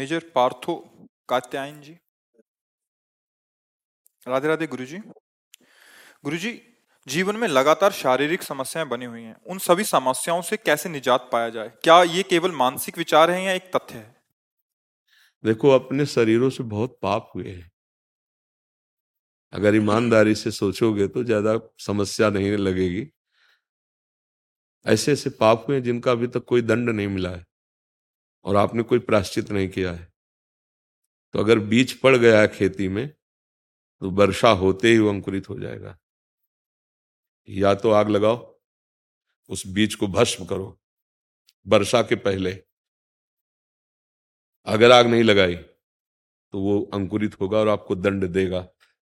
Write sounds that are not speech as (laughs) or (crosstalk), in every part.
Major Partho Katyayan ji Radhe Radhe गुरु जी गुरु जी जीवन में लगातार शारीरिक समस्याएँ बनी हुई हैं। उन सभी समस्याओं से कैसे निजात पाया जाए? क्या ये केवल मानसिक विचार है या एक तथ्य है? देखो, अपने शरीरों से बहुत पाप हुए हैं। अगर ईमानदारी से सोचोगे तो ज़्यादा समस्या नहीं लगेगी। ऐसे ऐसे पाप हुए जिनका अभी तक कोई दंड नहीं मिला है। और आपने कोई प्राश्चित नहीं किया है। तो अगर बीज पड़ गया है खेती में तो वर्षा होते ही वो अंकुरित हो जाएगा। या तो आग लगाओ, उस बीज को भस्म करो, वर्षा के पहले। अगर आग नहीं लगाई तो वो अंकुरित होगा और आपको दंड देगा,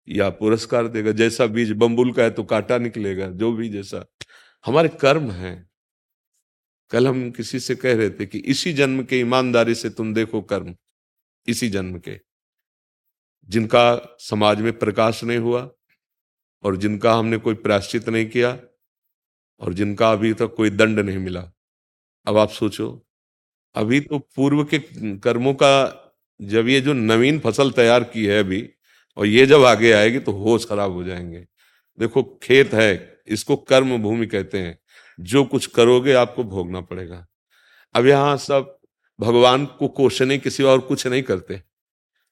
या पुरस्कार देगा। जैसा बीज बम्बुल का है तो कांटा निकलेगा, जो भी जैसा। हमारे कर्म हैं। कल हम किसी से कह रहे थे कि इसी जन्म के ईमानदारी से तुम देखो कर्म, इसी जन्म के, जिनका समाज में प्रकाश नहीं हुआ और जिनका हमने कोई प्राश्चित नहीं किया और जिनका अभी तक कोई दंड नहीं मिला। अब आप सोचो, अभी तो पूर्व के कर्मों का जब ये जो नवीन फ़सल तैयार की है अभी और ये जब आगे आएगी तो होश खराब हो जाएँगे। देखो, खेत है, इसको कर्म भूमि कहते हैं। जो कुछ करोगे आपको भोगना पड़ेगा। अब यहाँ सब भगवान को कोशने किसी और कुछ नहीं करते।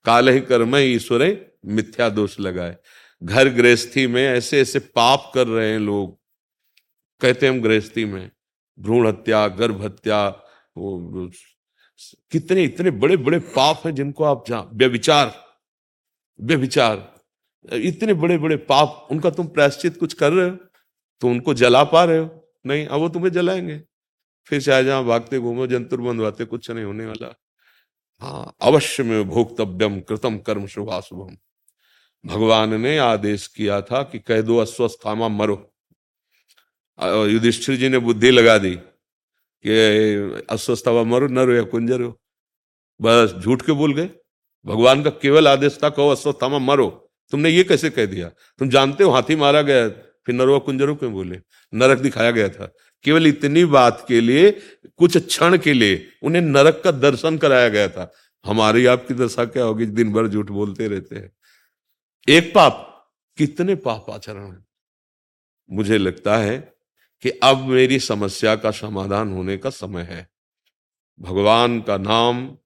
काल ही कर्म ईश्वर मिथ्या दोष लगाए। घर गृहस्थी में ऐसे ऐसे पाप कर रहे हैं लोग। कहते हैं हम गृहस्थी में, भ्रूण हत्या, गर्भ हत्या, वो कितने, इतने बड़े बड़े पाप हैं जिनको आप जा व्यविचार व्यविचार इतने बड़े बड़े पाप, उनका तुम प्रायश्चित कुछ कर रहे हो? तो उनको जला पा रहे हो? नहीं, अब वो तुम्हें जलाएँगे। फिर चाहे जहाँ भागते घूमो, जंतुर बंधवाते कुछ नहीं होने वाला। हाँ अवश्य में भोक्तव्यम कृतम कर्म शुभाशुभम। भगवान ने आदेश किया था कि कह दो अस्वस्थामा मरो। युधिष्ठिर जी ने बुद्धि लगा दी कि अस्वस्थामा मरो नरो या कुंजर हो बस झूठ के बोल गए? भगवान का केवल आदेश था, कहो अश्वत्थामा मरो। तुमने ये कैसे कह दिया? तुम जानते हो हाथी मारा गया फिर नरवा कुंजरों क्यों बोले, नरक दिखाया गया था। केवल इतनी बात के लिए, कुछ क्षण के लिए, उन्हें नरक का दर्शन कराया गया था। हमारी आपकी दशा क्या होगी, दिन भर झूठ बोलते रहते हैं। एक पाप, कितने पाप आचरण है। मुझे लगता है कि अब मेरी समस्या का समाधान होने का समय है। भगवान का नाम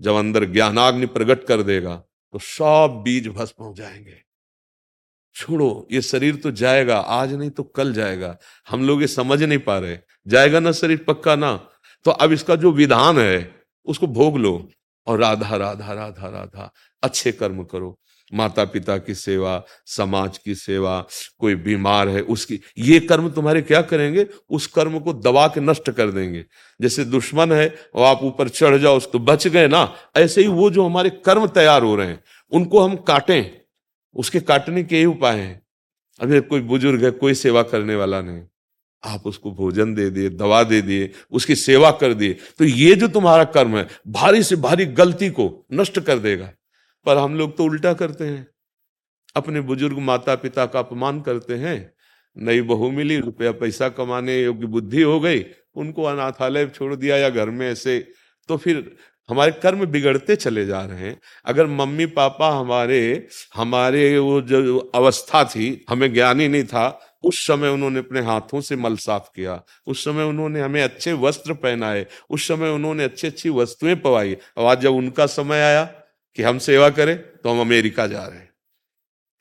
जब अंदर ज्ञानाग्नि प्रकट कर देगा तो सब बीज भस्म हो जाएँगे। छोड़ो, ये शरीर तो जाएगा, आज नहीं तो कल जाएगा। हम लोग ये समझ नहीं पा रहे। जाएगा ना शरीर, पक्का ना? तो अब इसका जो विधान है, उसको भोग लो। और राधा राधा राधा राधा, अच्छे कर्म करो। माता पिता की सेवा, समाज की सेवा, कोई बीमार है, उसकी, ये कर्म तुम्हारे क्या करेंगे? उस कर्म को दबा के नष्ट कर देंगे। जैसे दुश्मन है और आप ऊपर चढ़ जाओ, उसको बच गए ना? ऐसे ही वो जो हमारे कर्म तैयार हो रहे हैं, उनको हम काटें। उसके काटने के ही उपाय हैं। अभी कोई बुज़ुर्ग है, कोई सेवा करने वाला नहीं। आप उसको भोजन दे दिए, दवा दे दिए, उसकी सेवा कर दिए तो ये जो तुम्हारा कर्म है, भारी से भारी गलती को नष्ट कर देगा। पर हम लोग तो उल्टा करते हैं। अपने बुज़ुर्ग माता पिता का अपमान करते हैं। नई बहू मिली, रुपया पैसा कमाने योग्य बुद्धि हो गई, उनको अनाथालय छोड़ दिया या घर में ऐसे तो फिर हमारे कर्म बिगड़ते चले जा रहे हैं। अगर मम्मी पापा हमारे हमारे वो जो अवस्था थी, हमें ज्ञान ही नहीं था, उस समय उन्होंने अपने हाथों से मल साफ़ किया। उस समय उन्होंने हमें अच्छे वस्त्र पहनाए। उस समय उन्होंने अच्छी अच्छी वस्तुएँ पवाई। और आज जब उनका समय आया कि हम सेवा करें तो हम अमेरिका जा रहे हैं।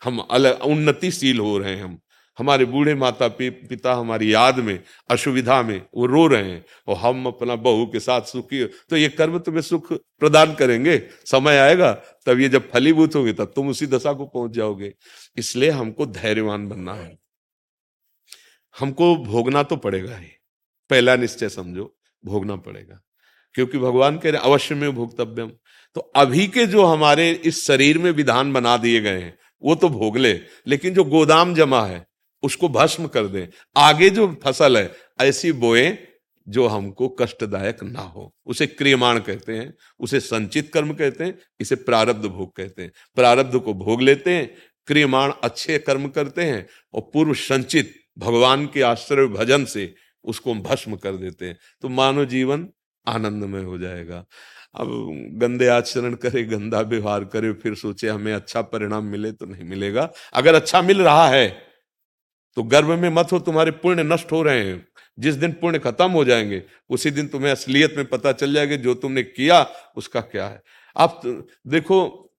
हम अलग उन्नतिशील हो रहे हैं हम। हमारे बूढ़े माता पिता हमारी याद में, असुविधा में, वो रो रहे हैं। और हम अपना बहू के साथ सुखी तो ये कर्म तुम्हें सुख प्रदान करेंगे। समय आएगा, तब ये जब फलीभूत होगी, तब तुम उसी दशा को पहुँच जाओगे। इसलिए हमको धैर्यवान बनना है। हमको भोगना तो पड़ेगा ही। पहला निश्चय समझो, भोगना पड़ेगा। क्योंकि भगवान कह रहे अवश्य में भोक्तव्यम। तो अभी के जो हमारे इस शरीर में विधान बना दिए गए हैं, वो तो भोग ले, लेकिन जो गोदाम जमा है उसको भस्म कर दें। आगे जो फ़सल है, ऐसी बोए जो हमको कष्टदायक ना हो। उसे क्रियमाण कहते हैं, उसे संचित कर्म कहते हैं, इसे प्रारब्ध भोग कहते हैं। प्रारब्ध को भोग लेते हैं, क्रियमाण अच्छे कर्म करते हैं और पूर्व संचित भगवान के आश्रय भजन से उसको भस्म कर देते हैं। तो मानव जीवन आनंदमय हो जाएगा। अब गंदे आचरण करे, गंदा व्यवहार करे, फिर सोचे हमें अच्छा परिणाम मिले तो नहीं मिलेगा। अगर अच्छा मिल रहा है तो गर्भ में मत हो, तुम्हारे पुण्य नष्ट हो रहे हैं। जिस दिन पुण्य खत्म हो जाएँगे, उसी दिन तुम्हें असलियत में पता चल जाएगा जो तुमने किया, उसका क्या है। आप देखो,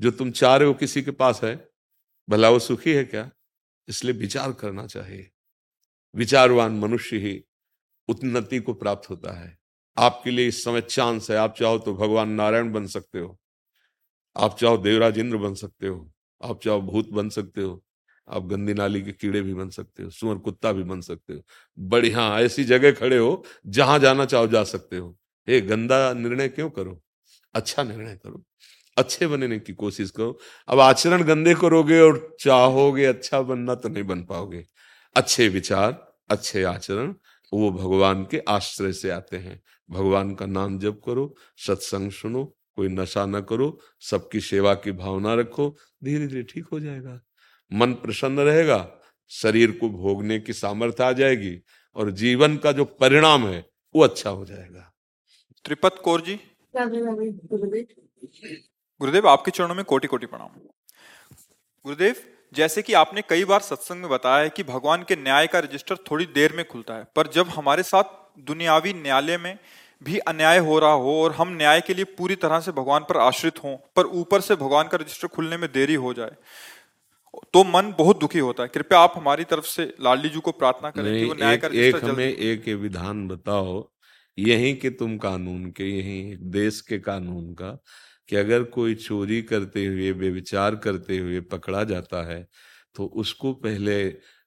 जो तुम चाह रहे हो किसी के पास है, भला वो सुखी है क्या? इसलिए विचार करना चाहिए। विचारवान मनुष्य ही उन्नति को प्राप्त होता है। आपके लिए इस समय चांस है। आप चाहो तो भगवान नारायण बन सकते हो। आप चाहो देवराज इंद्र बन सकते हो। आप चाहो भूत बन सकते हो। आप गंदी नाली के कीड़े भी बन सकते हो, सुअर कुत्ता भी बन सकते हो। बढ़िया, ऐसी जगह खड़े हो जहाँ जाना चाहो जा सकते हो। हे, गंदा निर्णय क्यों करो? अच्छा निर्णय करो। अच्छे बनने की कोशिश करो। अब आचरण गंदे करोगे और चाहोगे अच्छा बनना तो नहीं बन पाओगे। अच्छे विचार, अच्छे आचरण, वो भगवान के आश्रय से आते हैं। भगवान का नाम जप करो, सत्संग सुनो, कोई नशा न करो, सबकी सेवा की भावना रखो धीरे धीरे ठीक हो जाएगा। मन प्रसन्न रहेगा, शरीर को भोगने की सामर्थ्य आ जाएगी और जीवन का जो परिणाम है, वो अच्छा हो जाएगा। त्रिपत कौर जी। गुरुदेव, आपके चरणों में कोटि कोटि प्रणाम। गुरुदेव, जैसे कि आपने कई बार सत्संग में बताया है कि भगवान के न्याय का रजिस्टर थोड़ी देर में खुलता है, पर जब हमारे साथ दुनियावी न्यायालय में भी अन्याय हो रहा हो और हम न्याय के लिए पूरी तरह से भगवान पर आश्रित हों, पर ऊपर से भगवान का रजिस्टर खुलने में देरी हो जाए तो मन बहुत दुखी होता है। कृपया आप हमारी तरफ़ से लाडली जी को प्रार्थना करें कि वो न्याय एक, का एक हमें एक विधान बताओ यही के तुम कानून के यही देश के कानून का कि अगर कोई चोरी करते हुए बेविचार करते हुए पकड़ा जाता है तो उसको पहले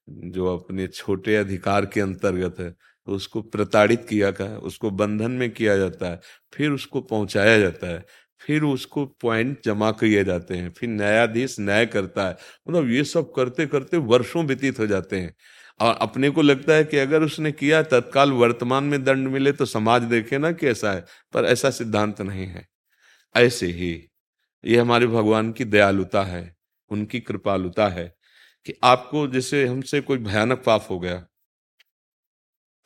जो अपने छोटे अधिकार के अंतर्गत है तो उसको प्रताड़ित किया का उसको बंधन में किया जाता है फिर उसको पहुँचाया जाता है। फिर उसको पॉइंट जमा किए जाते हैं। फिर न्यायाधीश न्याय करता है। मतलब ये सब करते करते वर्षों व्यतीत हो जाते हैं। और अपने को लगता है कि अगर उसने किया, तत्काल वर्तमान में दंड मिले तो समाज देखे ना कि ऐसा है, पर ऐसा सिद्धांत नहीं है। ऐसे ही ये हमारे भगवान की दयालुता है, उनकी कृपालुता है कि आपको जैसे हमसे कोई भयानक पाप हो गया।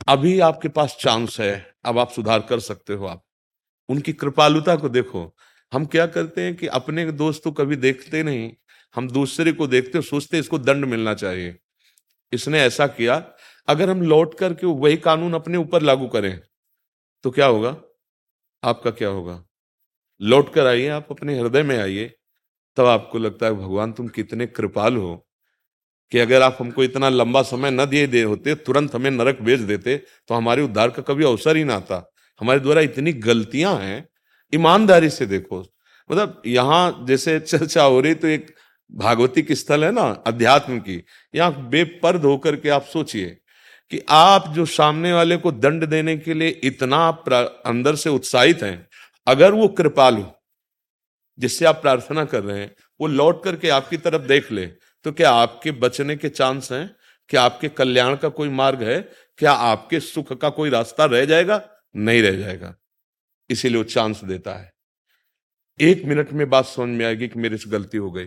अभी आपके पास चांस है, अब आप सुधार कर सकते हो आप। उनकी कृपालुता को देखो। हम क्या करते हैं कि अपने दोस्त को कभी देखते नहीं, हम दूसरे को देखते सोचते इसको दंड मिलना चाहिए। इसने ऐसा किया, अगर हम लौट करके वही कानून अपने ऊपर लागू करें तो क्या होगा? आपका क्या होगा? लौट कर आइए आप, अपने हृदय में आइए, तब आपको लगता है, भगवान तुम कितने कृपाल हो कि अगर आप हमको इतना लंबा समय न दिए दे होते, तुरंत हमें नरक भेज देते तो हमारे उद्धार का कभी अवसर ही ना आता। हमारे द्वारा इतनी गलतियाँ हैं ईमानदारी से देखो। मतलब यहाँ जैसे चर्चा हो रही तो एक भागवतिक स्थल है ना, अध्यात्म की। यहाँ बेपर्द होकर के आप सोचिए कि आप जो सामने वाले को दंड देने के लिए इतना अंदर से उत्साहित हैं, अगर वो कृपालु, जिससे आप प्रार्थना कर रहे हैं, वो लौट करके आपकी तरफ़ देख ले तो क्या आपके बचने के चांस हैं? क्या आपके कल्याण का कोई मार्ग है? क्या आपके सुख का कोई रास्ता रह जाएगा? नहीं रह जाएगा। इसीलिए वो चांस देता है। एक मिनट में बात समझ में आएगी कि मेरे से गलती हो गई।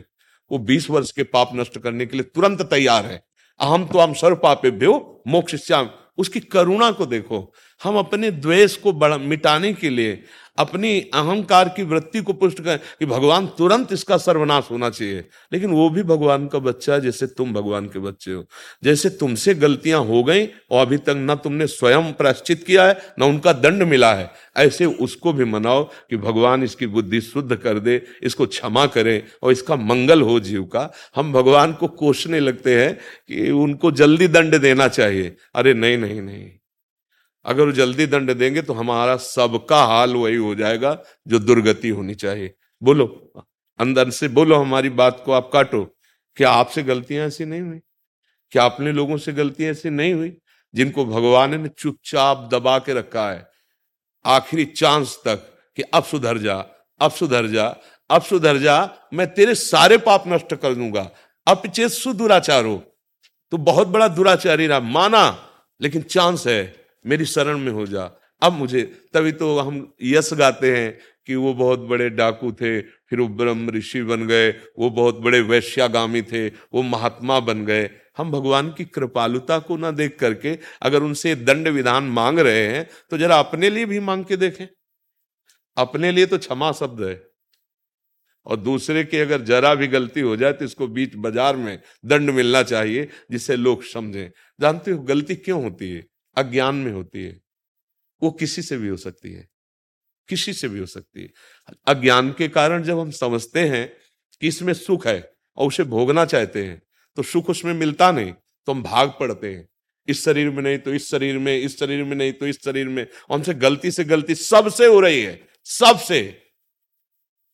वो बीस वर्ष के पाप नष्ट करने के लिए तुरंत तैयार है। अहम तो हम सर्व पापे भ्यो मोक्ष श्याम उसकी करुणा को देखो। हम अपने द्वेष को बड़ा मिटाने के लिए अपनी अहंकार की वृत्ति को पुष्ट करें कि भगवान तुरंत इसका सर्वनाश होना चाहिए। लेकिन वो भी भगवान का बच्चा है, जैसे तुम भगवान के बच्चे हो। जैसे तुमसे गलतियाँ हो गई और अभी तक ना तुमने स्वयं प्राश्चित किया है, ना उनका दंड मिला है। ऐसे उसको भी मनाओ कि भगवान इसकी बुद्धि शुद्ध कर दे, इसको क्षमा करे और इसका मंगल हो जीव का। हम भगवान को कोसने लगते हैं कि उनको जल्दी दंड देना चाहिए। अरे नहीं नहीं नहीं। अगर वो जल्दी दंड देंगे तो हमारा सबका हाल वही हो जाएगा जो दुर्गति होनी चाहिए। बोलो, अंदर से बोलो हमारी बात को आप काटो। क्या आपसे गलतियाँ ऐसी नहीं हुई? क्या अपने लोगों से गलतियाँ ऐसी नहीं हुई जिनको भगवान ने चुपचाप दबा के रखा है? आखिरी चांस तक कि अब सुधर जा, अब सुधर जा, अब सुधर जा, मैं तेरे सारे पाप नष्ट कर दूँगा। अब चेत सुदुराचार। हो तो बहुत बड़ा दुराचारी रहा, माना, लेकिन चांस है मेरी शरण में हो जा। अब मुझे, तभी तो हम यश गाते हैं कि वो बहुत बड़े डाकू थे, फिर वो ब्रह्म ऋषि बन गए, वो बहुत बड़े वैश्यागामी थे, वो महात्मा बन गए। हम भगवान की कृपालुता को ना देख करके अगर उनसे दंड विधान मांग रहे हैं तो जरा अपने लिए भी मांग के देखें। अपने लिए तो क्षमा शब्द है। और दूसरे की अगर जरा भी गलती हो जाए तो इसको बीच बाज़ार में दंड मिलना चाहिए, जिससे लोग समझें। जानते हो गलती क्यों होती है? अज्ञान में होती है। वो किसी से भी हो सकती है। किसी से भी हो सकती है। अज्ञान के कारण जब हम समझते हैं कि इसमें सुख है और उसे भोगना चाहते हैं तो सुख उसमें मिलता नहीं तो हम भाग पड़ते हैं। इस शरीर में नहीं तो इस शरीर में, इस शरीर में नहीं तो इस शरीर में। हमसे गलती से गलती सबसे हो रही है, सबसे।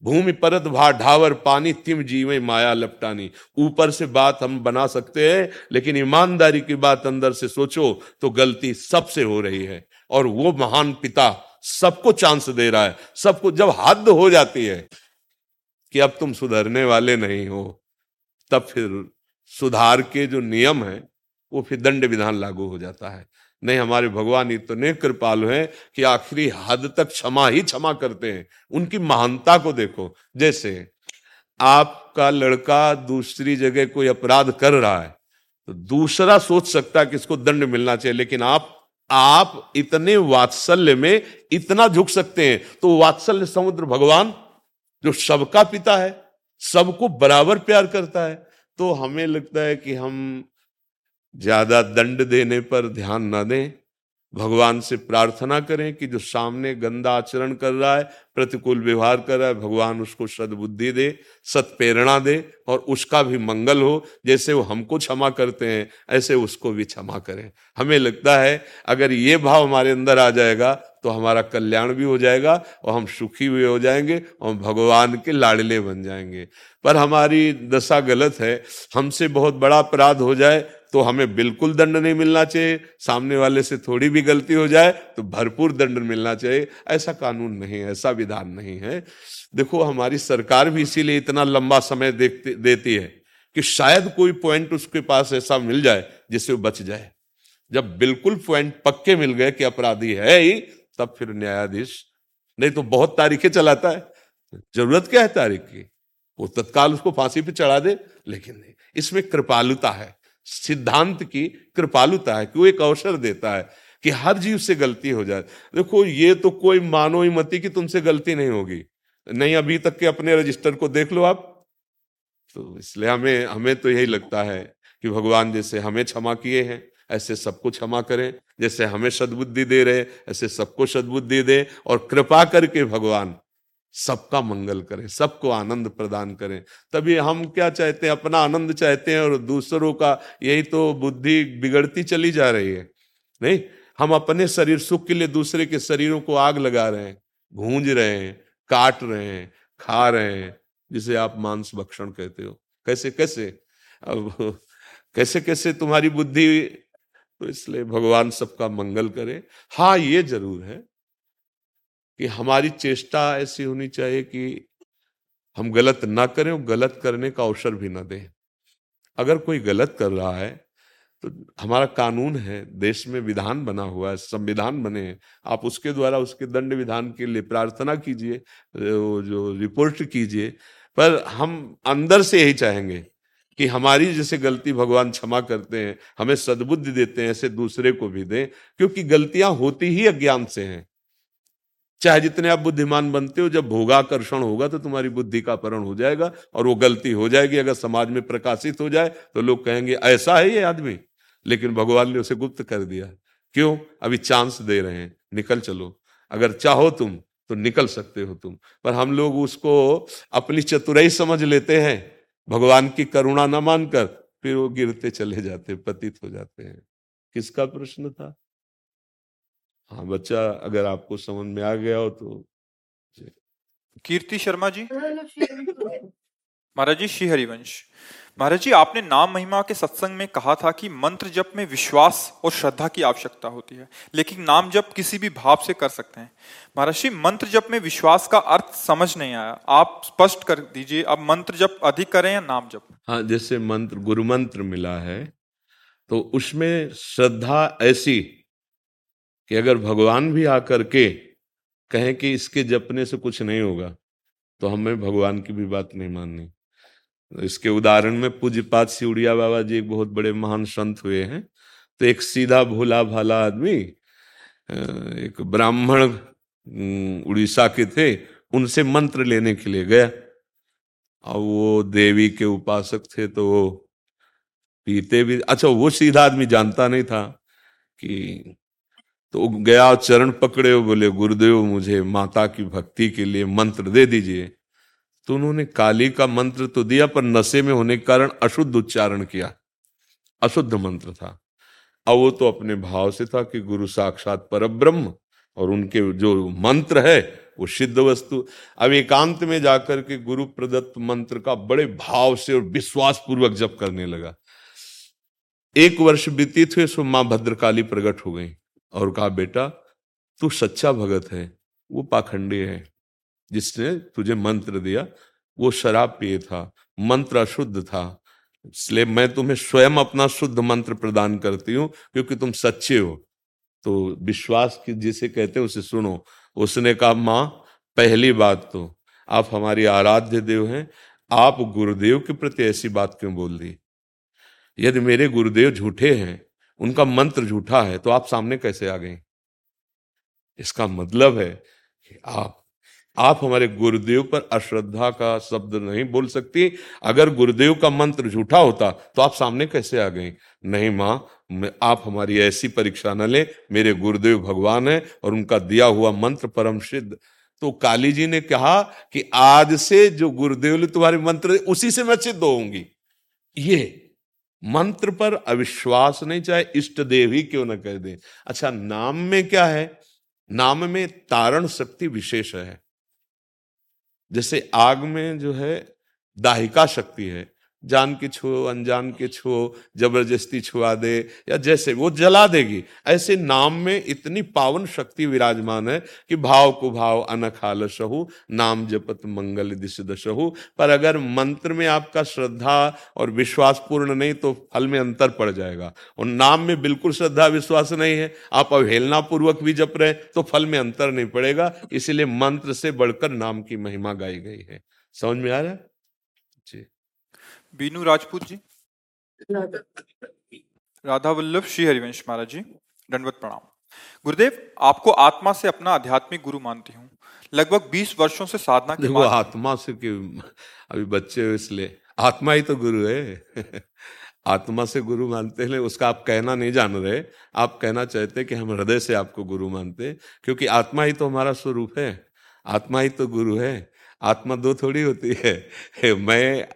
भूमि परत भा ढावर, पानी तिम जीवे माया लपटानी। ऊपर से बात हम बना सकते हैं, लेकिन ईमानदारी की बात अंदर से सोचो तो गलती सबसे हो रही है। और वो महान पिता सबको चांस दे रहा है, सबको जब हद हो जाती है कि अब तुम सुधरने वाले नहीं हो, तब फिर सुधार के जो नियम है, वो फिर दंड विधान लागू हो जाता है। नहीं, हमारे भगवान इतने कृपालु हैं कि आखिरी हद तक क्षमा ही क्षमा करते हैं। उनकी महानता को देखो। जैसे आपका लड़का दूसरी जगह कोई अपराध कर रहा है तो दूसरा सोच सकता है कि इसको दंड मिलना चाहिए, लेकिन आप आप इतने वात्सल्य में इतना झुक सकते हैं। तो वात्सल्य समुद्र भगवान, जो सबका पिता है, सबको बराबर प्यार करता है। तो हमें लगता है कि हम ज़्यादा दंड देने पर ध्यान न दें। भगवान से प्रार्थना करें कि जो सामने गंदा आचरण कर रहा है, प्रतिकूल व्यवहार कर रहा है, भगवान उसको सदबुद्धि दे, सत्प्रेरणा दे और उसका भी मंगल हो, जैसे वो हमको क्षमा करते हैं, ऐसे उसको भी क्षमा करें। हमें लगता है, अगर ये भाव हमारे अंदर आ जाएगा तो हमारा कल्याण भी हो जाएगा और हम सुखी भी हो जाएँगे और भगवान के लाडले बन जाएँगे। पर हमारी दशा गलत है, हमसे बहुत बड़ा अपराध हो जाए तो हमें बिल्कुल दंड नहीं मिलना चाहिए। सामने वाले से थोड़ी भी गलती हो जाए तो भरपूर दंड मिलना चाहिए। ऐसा कानून नहीं है, ऐसा विधान नहीं है। देखो, हमारी सरकार भी इसीलिए इतना लंबा समय देखती, देती है कि शायद कोई पॉइंट उसके पास ऐसा मिल जाए जिससे वो बच जाए। जब बिल्कुल पॉइंट पक्के मिल गए कि अपराधी है ही, तब फिर न्यायाधीश, नहीं तो बहुत तारीखें चलाता है। ज़रूरत क्या है तारीख की? वो तत्काल उसको फांसी पे चढ़ा दे, लेकिन नहीं। इसमें कृपालुता है। सिद्धांत की कृपालुता है, कि वो एक अवसर देता है कि हर जीव से गलती हो जाए। देखो, ये तो कोई मानो ही मती कि तुमसे गलती नहीं होगी। नहीं, अभी तक के अपने रजिस्टर को देख लो आप। तो इसलिए हमें हमें तो यही लगता है कि भगवान जैसे हमें क्षमा किए हैं, ऐसे सबको क्षमा करें, जैसे हमें सदबुद्धि दे रहे, ऐसे सबको सदबुद्धि दे और कृपा करके भगवान सबका मंगल करें, सबको आनंद प्रदान करें। तभी हम क्या चाहते हैं? अपना आनंद चाहते हैं और दूसरों का यही तो बुद्धि बिगड़ती चली जा रही है। नहीं, हम अपने शरीर, सुख के लिए दूसरे के शरीरों को आग लगा रहे हैं, गूंज रहे हैं, काट रहे हैं, खा रहे हैं, जिसे आप मांस भक्षण कहते हो। कैसे कैसे? अब कैसे कैसे तुम्हारी बुद्धि? तो इसलिए भगवान सबका मंगल करे। हाँ ये ज़रूर है। कि हमारी चेष्टा ऐसी होनी चाहिए कि हम गलत ना करें और गलत करने का अवसर भी ना दें। अगर कोई गलत कर रहा है तो हमारा कानून है, देश में विधान बना हुआ है, संविधान बने हैं। आप उसके द्वारा उसके दंड विधान के लिए प्रार्थना कीजिए जो रिपोर्ट कीजिए, पर हम अंदर से यही चाहेंगे कि हमारी जैसे गलती भगवान क्षमा करते हैं, हमें सद्बुद्धि देते हैं, ऐसे दूसरे को भी दें, क्योंकि गलतियाँ होती ही अज्ञान से हैं। चाहे जितने आप बुद्धिमान बनते हो, जब भोगाकर्षण होगा तो तुम्हारी बुद्धि का अपहरण हो जाएगा और वो गलती हो जाएगी। अगर समाज में प्रकाशित हो जाए तो लोग कहेंगे, ऐसा है ये आदमी। लेकिन भगवान ने उसे गुप्त कर दिया। क्यों? अभी चांस दे रहे हैं। निकल चलो। अगर चाहो तुम तो निकल सकते हो तुम। पर हम लोग उसको अपनी चतुराई समझ लेते हैं। भगवान की करुणा न मानकर फिर वो गिरते चले जाते पतित हो जाते हैं। किसका प्रश्न था? हाँ बच्चा अगर आपको समझ में आ गया हो तो कीर्ति शर्मा जी? महाराज जी श्री हरिवंश महाराज जी आपने नाम महिमा के सत्संग में कहा था कि मंत्र जप में विश्वास और श्रद्धा की आवश्यकता होती है लेकिन नाम जप किसी भी भाव से कर सकते हैं। महाराज जी मंत्र जप में विश्वास का अर्थ समझ नहीं आया। आप स्पष्ट कर दीजिए अब मंत्र जप अधिक करें या नाम जप? हाँ जैसे मंत्र गुरु मंत्र मिला है तो उसमें श्रद्धा ऐसी कि अगर भगवान भी आकर के कहें कि इसके जपने से कुछ नहीं होगा तो हमें भगवान की भी बात नहीं माननी। इसके उदाहरण में पूज्यपात सिउड़िया बाबा जी एक बहुत बड़े महान संत हुए हैं। तो एक सीधा भोला भाला आदमी एक ब्राह्मण उड़ीसा के थे, उनसे मंत्र लेने के लिए गया। और वो देवी के उपासक थे तो वो पीते भी अच्छा वो सीधा आदमी जानता नहीं था कि तो गया चरण पकड़े बोले, गुरुदेव, मुझे माता की भक्ति के लिए मंत्र दे दीजिए। तो उन्होंने काली का मंत्र तो दिया, पर नशे में होने के कारण अशुद्ध उच्चारण किया। अशुद्ध मंत्र था। अब वो तो अपने भाव से था कि गुरु साक्षात पर ब्रह्म और उनके जो मंत्र है, वो सिद्ध वस्तु। अब एकांत में जाकर के गुरु प्रदत्त मंत्र का बड़े भाव से और विश्वास पूर्वक जप करने लगा। एक वर्ष बीती थे सो माँ भद्रकाली प्रकट हो गई। और कहा, बेटा, तू सच्चा भगत है, वो पाखंडी है। जिसने तुझे मंत्र दिया, वो शराब पिए था, मंत्र अशुद्ध था। इसलिए मैं तुम्हें स्वयं अपना शुद्ध मंत्र प्रदान करती हूँ, क्योंकि तुम सच्चे हो। तो विश्वास की जिसे कहते हैं, उसे सुनो। उसने कहा, माँ, पहली बात तो आप हमारी आराध्य देव हैं। आप गुरुदेव के प्रति ऐसी बात क्यों बोल दी? यदि मेरे गुरुदेव झूठे हैं उनका मंत्र झूठा है तो आप सामने कैसे आ गए इसका मतलब है कि आप आप हमारे गुरुदेव पर अश्रद्धा का शब्द नहीं बोल सकती। अगर गुरुदेव का मंत्र झूठा होता तो आप सामने कैसे आ गए नहीं माँ आप हमारी ऐसी परीक्षा न ले। मेरे गुरुदेव भगवान है और उनका दिया हुआ मंत्र परम सिद्ध। तो काली जी ने कहा कि आज से जो गुरुदेव ने तुम्हारे मंत्र, उसी से मैं सिद्ध होंगी ये मंत्र पर अविश्वास नहीं, चाहे इष्ट देव ही क्यों ना कह दे। अच्छा नाम में क्या है? नाम में तारण शक्ति विशेष है। जैसे आग में जो है, दाहिका शक्ति है। जान के छो अनजान के छो ज़बरदस्ती छुआ दे, या जैसे, वो जला देगी। ऐसे नाम में इतनी पावन शक्ति विराजमान है कि भाव को भाव अनखाल सहु, नाम जपत मंगल दिश दशहु पर अगर मंत्र में आपका श्रद्धा और विश्वास पूर्ण नहीं तो फल में अंतर पड़ जाएगा। और नाम में बिल्कुल श्रद्धा, विश्वास नहीं है। आप अवहेलना पूर्वक भी जप रहे तो फल में अंतर नहीं पड़ेगा। इसलिए मंत्र से बढ़कर नाम की महिमा गाई गई है। समझ में आ रहा है? जी। बीनू राजपूत जी। राधा वल्लभ श्री हरिवंश महाराज जी दंडवत प्रणाम। गुरुदेव आपको आत्मा से अपना आध्यात्मिक गुरु मानती हूँ। लगभग 20 वर्षों से साधना के बाद आत्मा से कि अभी बच्चे हो इसलिए। आत्मा ही तो गुरु है। आत्मा से गुरु मानते हैं उसका आप कहना नहीं जान रहे। आप कहना चाहते कि हम हृदय से आपको गुरु मानते हैं क्योंकि आत्मा ही तो हमारा स्वरूप है। आत्मा ही तो गुरु है। आत्मा दो थोड़ी होती है। (laughs) मैं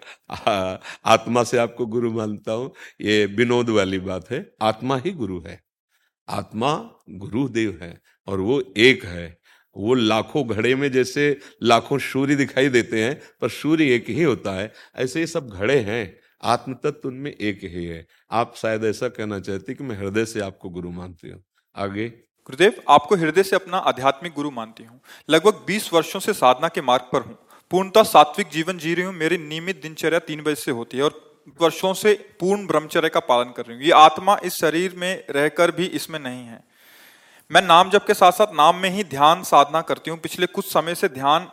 आत्मा से आपको गुरु मानता हूँ, ये विनोद वाली बात है। आत्मा ही गुरु है। आत्मा गुरुदेव है और वो एक है। वो लाखों घड़े में जैसे लाखों सूर्य दिखाई देते हैं, पर सूर्य एक ही होता है। ऐसे ये सब घड़े हैं। आत्म तत्व उनमें एक ही है। आप शायद ऐसा कहना चाहते कि मैं हृदय से आपको गुरु मानती हूँ। आगे। गुरुदेव आपको हृदय से अपना आध्यात्मिक गुरु मानती हूँ। लगभग 20 वर्षों से साधना के मार्ग पर हूँ। पूर्णतः सात्विक जीवन जी रही हूँ। मेरी नियमित दिनचर्या तीन बजे से होती है और वर्षों से पूर्ण ब्रह्मचर्य का पालन कर रही हूँ। ये आत्मा इस शरीर में रहकर भी इसमें नहीं है। मैं नाम जप के साथ साथ नाम में ही ध्यान साधना करती हूँ। पिछले कुछ समय से ध्यान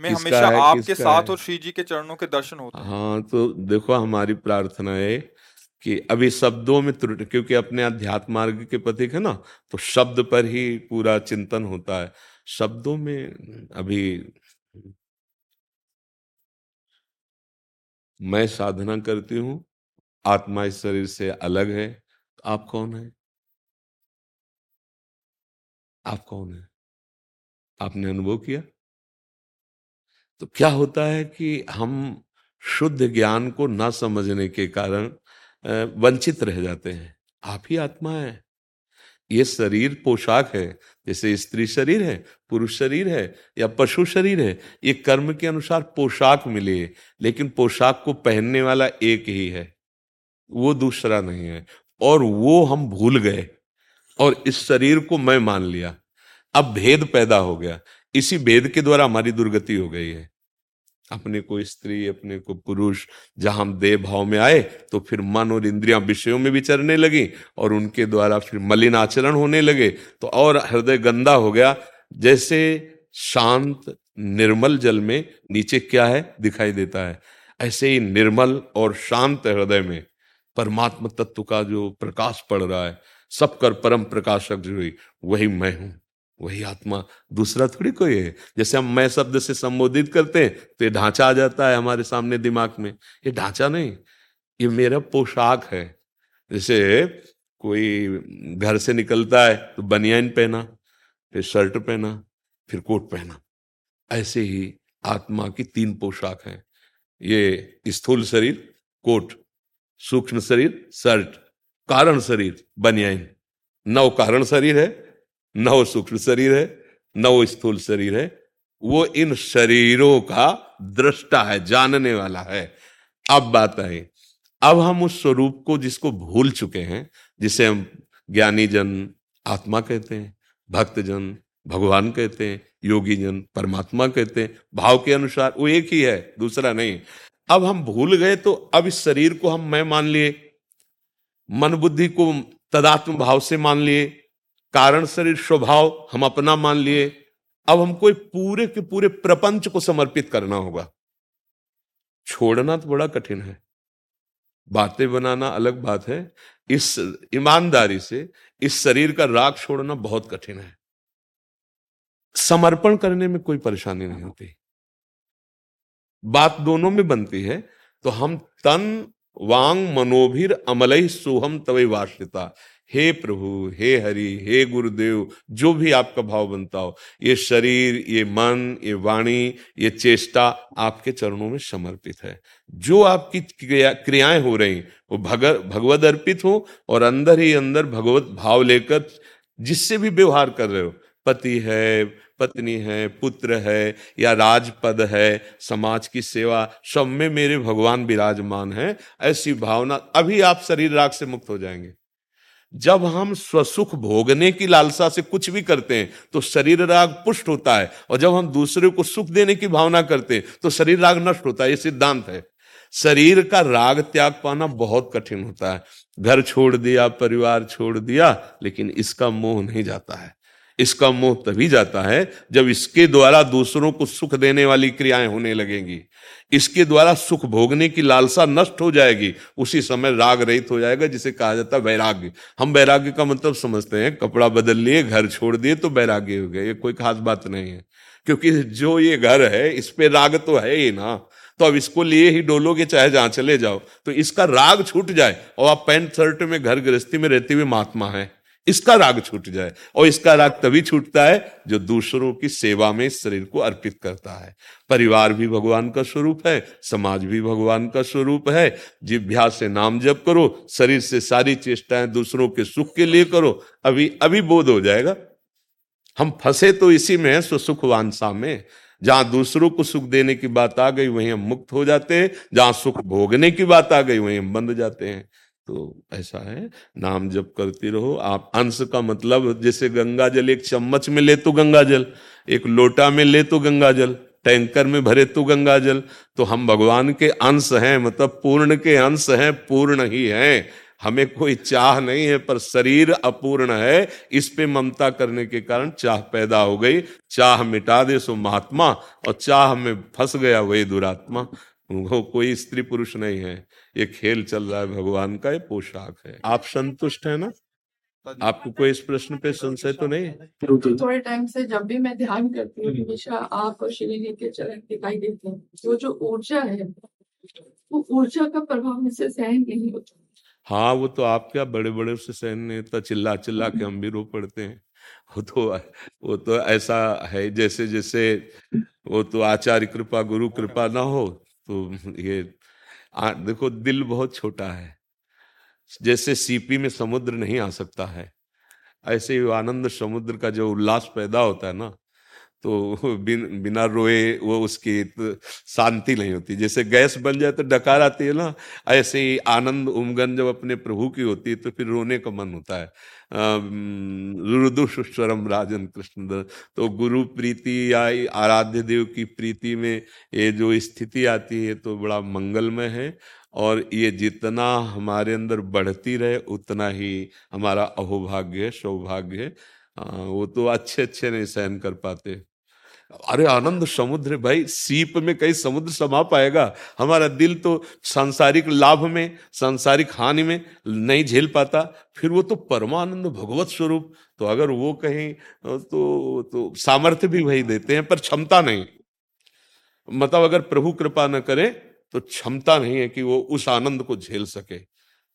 में हमेशा आपके साथ और श्री जी के चरणों के दर्शन होते हैं। हाँ तो देखो हमारी प्रार्थना है कि अभी शब्दों में त्रुटि, क्योंकि अपने अध्यात्म मार्ग के पथिक है ना तो शब्द पर ही पूरा चिंतन होता है। शब्दों में अभी मैं साधना करती हूँ, आत्मा इस शरीर से अलग है तो आप कौन है? आप कौन है? आपने अनुभव किया? तो क्या होता है कि हम शुद्ध ज्ञान को ना समझने के कारण वंचित रह जाते हैं। आप ही आत्मा है। ये शरीर पोशाक है। जैसे स्त्री शरीर है, पुरुष शरीर है या पशु शरीर है, ये कर्म के अनुसार पोशाक मिले, लेकिन पोशाक को पहनने वाला एक ही है। वो दूसरा नहीं है। और वो हम भूल गए। और इस शरीर को मैं मान लिया। अब भेद पैदा हो गया। इसी भेद के द्वारा हमारी दुर्गति हो गई है। अपने को स्त्री, अपने को पुरुष, जहाँ हम देह भाव में आए तो फिर मन और इंद्रियाँ विषयों में विचरने लगी और उनके द्वारा फिर मलिन आचरण होने लगे। तो और हृदय गंदा हो गया। जैसे शांत, निर्मल जल में नीचे क्या है? दिखाई देता है। ऐसे ही निर्मल और शांत हृदय में परमात्मा तत्व का जो प्रकाश पड़ रहा है, सब कर परम प्रकाशक जो वही मैं हूँ। वही आत्मा दूसरा थोड़ी कोई है। जैसे हम मैं शब्द से संबोधित करते हैं तो ये ढांचा आ जाता है हमारे सामने दिमाग में। ये ढांचा नहीं, ये मेरा पोशाक है। जैसे कोई घर से निकलता है तो बनियान पहना, फिर शर्ट पहना, फिर कोट पहना। ऐसे ही आत्मा की तीन पोशाक हैं। ये स्थूल शरीर, कोट, सूक्ष्म शरीर, शर्ट, कारण शरीर, बनियान। नव कारण शरीर है नव सूक्ष्म शरीर है नव स्थूल शरीर है। वो इन शरीरों का दृष्टा है, जानने वाला है। अब बात आई अब हम उस स्वरूप को जिसको भूल चुके हैं, जिसे हम ज्ञानी जन आत्मा कहते हैं भक्त जन भगवान कहते हैं योगी जन परमात्मा कहते हैं, भाव के अनुसार वो एक ही है, दूसरा नहीं। अब हम भूल गए तो अब इस शरीर को हम मैं मान लिए, मन बुद्धि को तदात्म भाव से मान लिए कारण शरीर, स्वभाव हम अपना मान लिए। अब हमको पूरे के पूरे प्रपंच को समर्पित करना होगा। छोड़ना तो बड़ा कठिन है। बातें बनाना अलग बात है। इस ईमानदारी से इस शरीर का राग छोड़ना बहुत कठिन है। समर्पण करने में कोई परेशानी नहीं होती। बात दोनों में बनती है। तो हम तन, वांग, मनोभिर अमलई सोहम तवे वाश्रिता हे प्रभु हे हरि हे गुरुदेव जो भी आपका भाव बनता हो ये शरीर ये मन ये वाणी ये चेष्टा आपके चरणों में समर्पित है। जो आपकी क्रिया, क्रियाएँ हो रही वो भग भगवत अर्पित हो और अंदर ही अंदर भगवत भाव लेकर जिससे भी व्यवहार कर रहे हो पति है पत्नी है पुत्र है या राजपद है समाज की सेवा सब में मेरे भगवान विराजमान है ऐसी भावना अभी आप शरीर राग से मुक्त हो जाएँगे। जब हम स्वसुख भोगने की लालसा से कुछ भी करते हैं तो शरीर राग पुष्ट होता है। और जब हम दूसरे को सुख देने की भावना करते हैं तो शरीर राग नष्ट होता है। ये सिद्धांत है। शरीर का राग त्याग पाना बहुत कठिन होता है। घर छोड़ दिया, परिवार छोड़ दिया, लेकिन इसका मोह नहीं जाता है। इसका मोह तभी जाता है जब इसके द्वारा दूसरों को सुख देने वाली क्रियाएँ होने लगेंगी। इसके द्वारा सुख भोगने की लालसा नष्ट हो जाएगी। उसी समय राग रहित हो जाएगा, जिसे कहा जाता है वैराग्य। हम वैराग्य का मतलब समझते हैं, कपड़ा बदल लिए, घर छोड़ दिए तो वैराग्य हो गया। ये कोई खास बात नहीं है। क्योंकि जो ये घर है, इस पे राग तो है ही ना। तो अब इसको लिए ही डोलोगे, चाहे जहाँ चले जाओ। तो इसका राग छूट जाए। और आप पैंट शर्ट में, घर गृहस्थी में रहते हुए महात्मा है। इसका राग छूट जाए और इसका राग तभी छूटता है जो दूसरों की सेवा में शरीर को अर्पित करता है। परिवार भी भगवान का स्वरूप है, समाज भी भगवान का स्वरूप है। जिभ्या से नाम जप करो, शरीर से सारी चेष्टाएँ दूसरों के सुख के लिए करो, अभी अभी बोध हो जाएगा। हम फंसे तो इसी में है सुखवांसा में। जहाँ दूसरों को सुख देने की बात आ गई, वहीं हम मुक्त हो जाते हैं। जहाँ सुख भोगने की बात आ गई, वहीं हम बंद जाते हैं। तो ऐसा है, नाम जप करते रहो। आप अंश का मतलब जैसे गंगा जल एक चम्मच में ले तो गंगा जल, एक लोटा में ले तो गंगा जल, टैंकर में भरे तो गंगा जल। तो हम भगवान के अंश हैं मतलब पूर्ण के अंश हैं, पूर्ण ही हैं। हमें कोई चाह नहीं है, पर शरीर अपूर्ण है। इस पे ममता करने के कारण चाह पैदा हो गई। चाह मिटा दे सो महात्मा, और चाह में फंस गया वही दुरात्मा। वो कोई स्त्री पुरुष नहीं है। ये खेल चल रहा है भगवान का ये पोशाक है। आप संतुष्ट है ना? आपको कोई इस प्रश्न पे संशय तो नहीं? थोड़े टाइम से जब भी मैं ध्यान करती हूँ हमेशा आप और श्री के चरण दिखाई देते हैं। वो जो ऊर्जा है वो ऊर्जा का प्रभाव मुझसे सहन नहीं होता। हाँ वो तो आप क्या बड़े बड़े उससे सहन नहीं होता चिल्ला चिल्ला के हम भी रो पड़ते हैं। वो तो वो तो ऐसा है जैसे जैसे वो तो आचार्य कृपा गुरु कृपा ना हो तो ये आ, देखो दिल बहुत छोटा है। जैसे सीपी में समुद्र नहीं आ सकता है ऐसे ही आनंद समुद्र का जो उल्लास पैदा होता है ना तो (laughs) बिन, बिना रोए वो उसकी तो शांति नहीं होती। जैसे गैस बन जाए तो डकार आती है ना ऐसे ही आनंद उमगन जब अपने प्रभु की होती है तो फिर रोने का मन होता है। रुदुस्वरम राजन कृष्ण तो गुरु प्रीति या आराध्य देव की प्रीति में ये जो स्थिति आती है तो बड़ा मंगलमय है। और ये जितना हमारे अंदर बढ़ती रहे, उतना ही हमारा अहोभाग्य, सौभाग्य वो तो अच्छे अच्छे नहीं सहन कर पाते। अरे आनंद समुद्र, भाई, सीप में कई समुद्र समा पाएगा। हमारा दिल तो सांसारिक लाभ में, सांसारिक हानि में नहीं झेल पाता। फिर वो तो परमानंद भगवत स्वरूप। तो अगर वो कहीं तो तो सामर्थ्य भी वही देते हैं, पर क्षमता नहीं। मतलब अगर प्रभु कृपा न करे तो क्षमता नहीं है कि वो उस आनंद को झेल सके।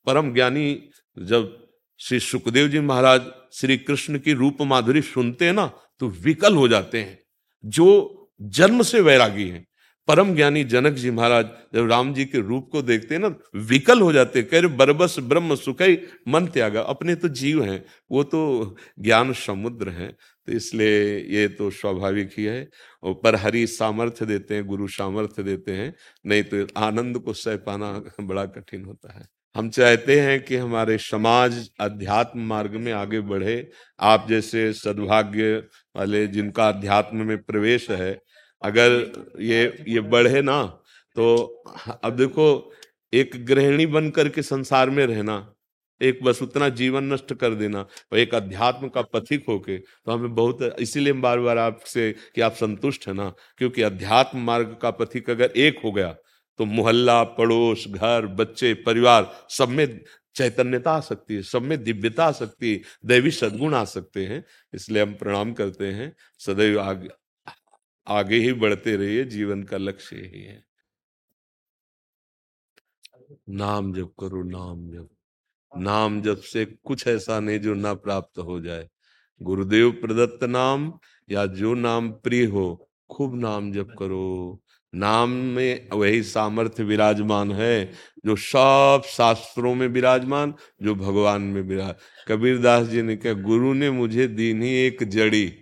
परम ज्ञानी जब श्री सुखदेव जी महाराज श्री कृष्ण की रूप माधुरी सुनते हैं ना तो विकल हो जाते हैं। जो जन्म से वैरागी हैं। परम ज्ञानी जनक जी महाराज जब राम जी के रूप को देखते हैं ना, विकल हो जाते कह रहे, बरबस, ब्रह्म, सुखई, मन त्यागा, अपने तो जीव हैं, वो तो ज्ञान समुद्र हैं। तो इसलिए ये तो स्वाभाविक ही है। और पर हरि सामर्थ्य देते हैं, गुरु सामर्थ्य देते हैं, नहीं तो आनंद को सह पाना (laughs) बड़ा कठिन होता है। हम चाहते हैं कि हमारे समाज अध्यात्म मार्ग में आगे बढ़े। आप जैसे सद्भाग्य वाले जिनका अध्यात्म में प्रवेश है, अगर ये ये बढ़े ना तो अब देखो, एक गृहिणी बन करके संसार में रहना, एक बस उतना जीवन नष्ट कर देना और एक अध्यात्म का पथिक होके तो हमें बहुत, इसीलिए बार बार आपसे कि आप संतुष्ट है ना, क्योंकि अध्यात्म मार्ग का पथिक अगर एक हो गया तो मोहल्ला, पड़ोस, घर, बच्चे, परिवार, सब में चैतन्यता आ सकती है, सब में दिव्यता आ सकती है, दैवी सदगुण आ सकते हैं, इसलिए हम प्रणाम करते हैं। सदैव आगे आगे ही बढ़ते रहिए, जीवन का लक्ष्य यही है। नाम जप करो, नाम जप। नाम जप से कुछ ऐसा नहीं जो ना प्राप्त हो जाए। गुरुदेव प्रदत्त नाम, या जो नाम प्रिय हो, खूब नाम जप करो। नाम में वही सामर्थ्य विराजमान है, जो सब शास्त्रों में विराजमान, जो भगवान में विराज, कबीरदास जी ने कहा, गुरु ने मुझे दी नहीं एक जड़ी,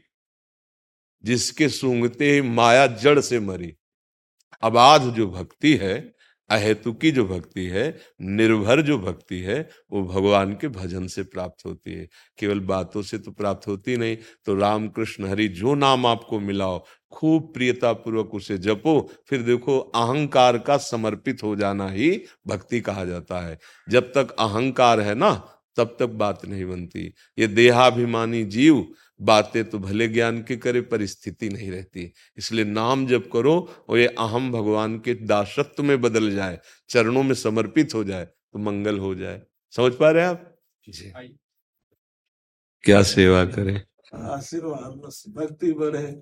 जिसके सूंघते ही माया जड़ से मरी। अबाध जो भक्ति है अहेतुकी जो भक्ति है, निर्भर जो भक्ति है, वो भगवान के भजन से प्राप्त होती है। केवल बातों से तो प्राप्त होती नहीं तो राम कृष्ण हरि जो नाम आपको मिलाओ खूब प्रियता पूर्वक उसे जपो फिर देखो अहंकार का समर्पित हो जाना ही भक्ति कहा जाता है। जब तक अहंकार है ना तब तक बात नहीं बनती। ये देहाभिमानी जीव बातें तो भले ज्ञान की करे पर स्थिति नहीं रहती। इसलिए नाम जब करो और ये अहम भगवान के दासत्व में बदल जाए चरणों में समर्पित हो जाए तो मंगल हो जाए। समझ पा रहे आप? जी। क्या सेवा करें? आशीर्वाद भक्ति बढ़े।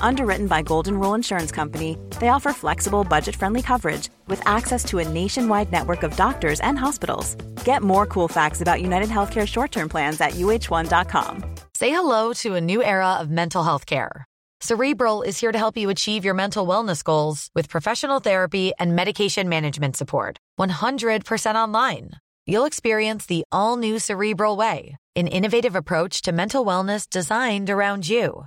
Underwritten by Golden Rule Insurance Company, they offer flexible, budget friendly coverage with access to a nationwide network of doctors and hospitals. Get more cool facts about United Healthcare short term plans at uh1.com. Say hello to a new era of mental health care. Cerebral is here to help you achieve your mental wellness goals with professional therapy and medication management support. 100% online. You'll experience the all new Cerebral Way, an innovative approach to mental wellness designed around you.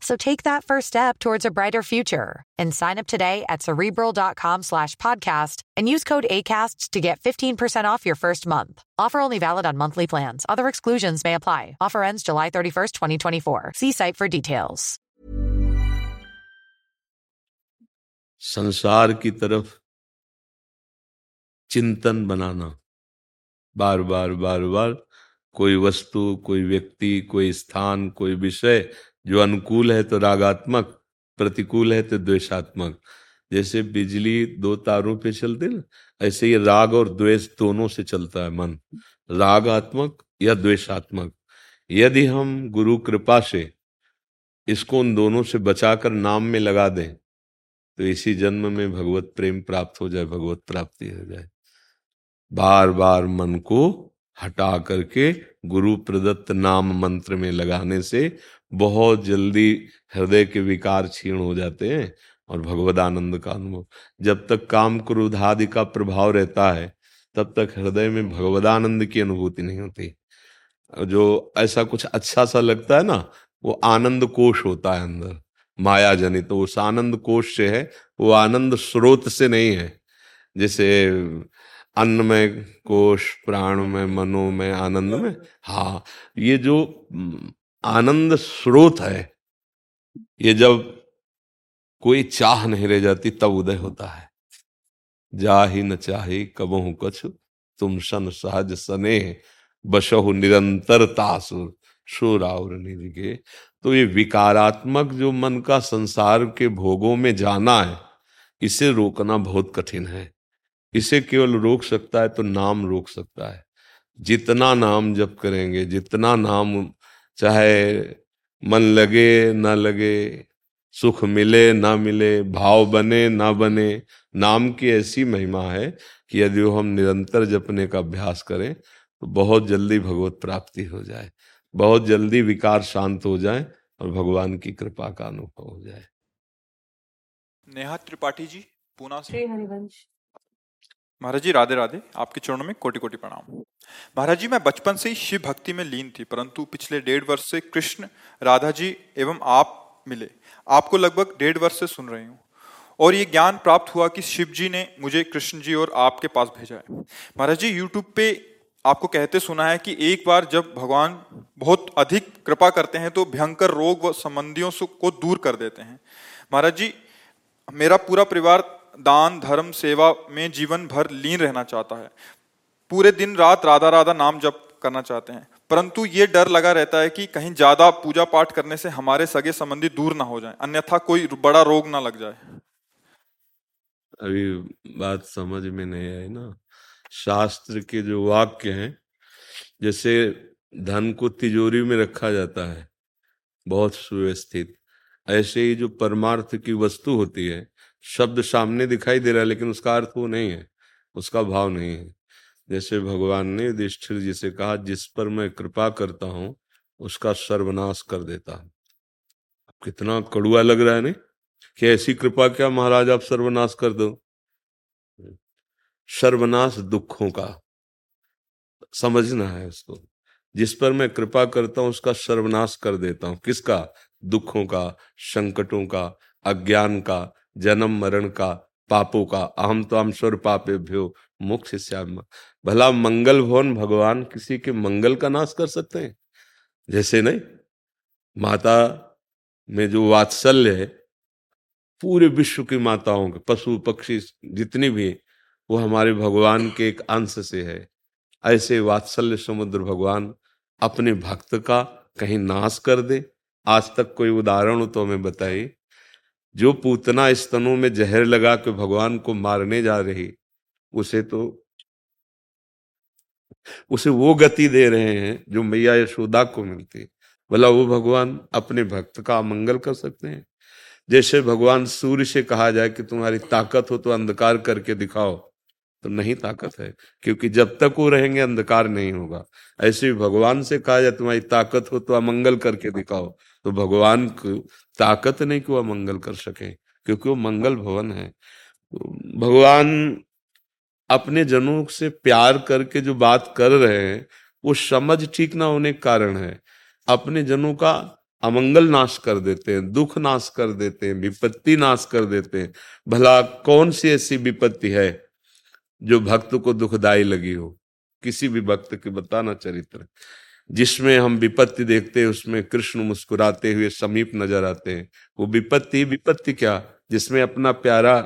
So take that first step towards a brighter future and sign up today at cerebral.com slash podcast and use code ACAST to get 15% off your first month. Offer only valid on monthly plans. Other exclusions may apply. Offer ends July 31st, 2024. See site for details. संसार की तरफ चिंतन बनाना बार बार बार बार कोई वस्तु कोई व्यक्ति कोई स्थान कोई विषय जो अनुकूल है तो रागात्मक, प्रतिकूल है तो द्वेषात्मक। जैसे बिजली दो तारों पे चलते ना, ऐसे ही राग और द्वेष दोनों से चलता है मन। रागात्मक या द्वेषात्मक। यदि हम गुरु कृपा से इसको उन दोनों से बचाकर नाम में लगा दें तो इसी जन्म में भगवत प्रेम प्राप्त हो जाए, भगवत प्राप्ति हो जाए। बार बार मन को हटा करके गुरु प्रदत्त नाम मंत्र में लगाने से बहुत जल्दी हृदय के विकार क्षीण हो जाते हैं और भगवदानंद का अनुभव। जब तक काम क्रोध आदि का प्रभाव रहता है, तब तक हृदय में भगवदानंद की अनुभूति नहीं होती। जो ऐसा कुछ अच्छा सा लगता है ना, वो आनंद कोश होता है अंदर, माया जनित। तो उस आनंद कोश से है, वो आनंद स्रोत से नहीं है। जैसे अन्न में कोश प्राण में मनो में आनंद में हाँ ये जो आनंद स्रोत है। ये जब कोई चाह नहीं रह जाती, तब उदय होता है। जा ही न चाहे कबहू कछ, तुम सन सहज सने बसहु निरंतर तासुर, शोर और निधि तो ये विकारात्मक जो मन का संसार के भोगों में जाना है, इसे रोकना बहुत कठिन है। इसे केवल रोक सकता है तो नाम रोक सकता है। जितना नाम जप करेंगे, जितना नाम चाहे मन लगे ना लगे सुख मिले ना मिले भाव बने ना बने नाम की ऐसी महिमा है कि यदि वो हम निरंतर जपने का अभ्यास करें तो बहुत जल्दी भगवत प्राप्ति हो जाए बहुत जल्दी विकार शांत हो जाए और भगवान की कृपा का अनुभव हो जाए। नेहा त्रिपाठी जी पूना से। श्री हरिवंश। महाराज जी, राधे राधे, आपके चरणों में कोटि कोटि प्रणाम। महाराज जी, मैं बचपन से ही शिव भक्ति में लीन थी, परंतु पिछले डेढ़ वर्ष से कृष्ण, राधा जी एवं आप मिले। आपको लगभग डेढ़ वर्ष से सुन रही हूँ। और ये ज्ञान प्राप्त हुआ कि शिव जी ने मुझे कृष्ण जी और आपके पास भेजा है। महाराज जी यूट्यूब पे आपको कहते सुना है कि एक बार जब भगवान बहुत अधिक कृपा करते हैं तो भयंकर रोग व संबंधियों को दूर कर देते हैं। महाराज जी, मेरा पूरा परिवार दान, धर्म, सेवा में जीवन भर लीन रहना चाहता है। पूरे दिन रात राधा राधा नाम जप करना चाहते हैं। परंतु ये डर लगा रहता है कि कहीं ज़्यादा पूजा पाठ करने से हमारे सगे संबंधी दूर ना हो जाए, अन्यथा कोई बड़ा रोग ना लग जाए। अभी बात समझ में नहीं आई ना। शास्त्र के जो वाक्य हैं, जैसे धन को तिजोरी में रखा जाता है, बहुत सुव्यवस्थित। ऐसे ही जो परमार्थ की वस्तु होती है शब्द सामने दिखाई दे रहा है, लेकिन उसका अर्थ वो नहीं है, उसका भाव नहीं है। जैसे भगवान ने युधिष्ठिर जी से कहा, जिस पर मैं कृपा करता हूँ, उसका सर्वनाश कर देता हूँ। कितना कड़ुआ लग रहा है, नहीं? कि ऐसी कृपा क्या महाराज आप सर्वनाश कर दो? सर्वनाश दुखों का, समझना है उसको। जिस पर मैं कृपा करता हूँ, उसका सर्वनाश कर देता हूँ। किसका? दुखों का, संकटों का, अज्ञान का जन्म मरण का, पापों का, अहम तो हम स्वर पापे भ्यो मुख श्याम भला मंगल भवन भगवान, किसी के मंगल का नाश कर सकते हैं? जैसे नहीं? माता में जो वात्सल्य है, पूरे विश्व की माताओं के, पशु, पक्षी, जितनी भी वो हमारे भगवान के एक अंश से है। ऐसे वात्सल्य समुद्र भगवान अपने भक्त का कहीं नाश कर दे। आज तक कोई उदाहरण हो तो हमें बताइए। जो पूतना स्तनों में जहर लगा के भगवान को मारने जा रही, उसे तो उसे वो गति दे रहे हैं जो मैया यशोदा को मिलती बोला वो भगवान अपने भक्त का मंगल कर सकते हैं? जैसे भगवान सूर्य से कहा जाए कि तुम्हारी ताकत हो तो अंधकार करके दिखाओ तो नहीं ताकत है, क्योंकि जब तक वो रहेंगे, अंधकार नहीं होगा। ऐसे भगवान से कहा जाए, तुम्हारी ताकत हो तो अमंगल करके दिखाओ तो भगवान ताकत नहीं कि वो अमंगल कर सके, क्योंकि वो मंगल भवन है। भगवान अपने जनों से प्यार करके जो बात कर रहे हैं, वो समझ ठीक ना होने के कारण है। अपने जनों का अमंगल नाश कर देते हैं, दुख नाश कर देते हैं, विपत्ति नाश कर देते हैं। भला कौन सी ऐसी विपत्ति है जो भक्त को दुखदाई लगी हो? किसी भी भक्त के बताना चरित्र। जिसमें हम विपत्ति देखते हैं, उसमें कृष्ण मुस्कुराते हुए समीप नज़र आते हैं। वो विपत्ति विपत्ति क्या? जिसमें अपना प्यारा,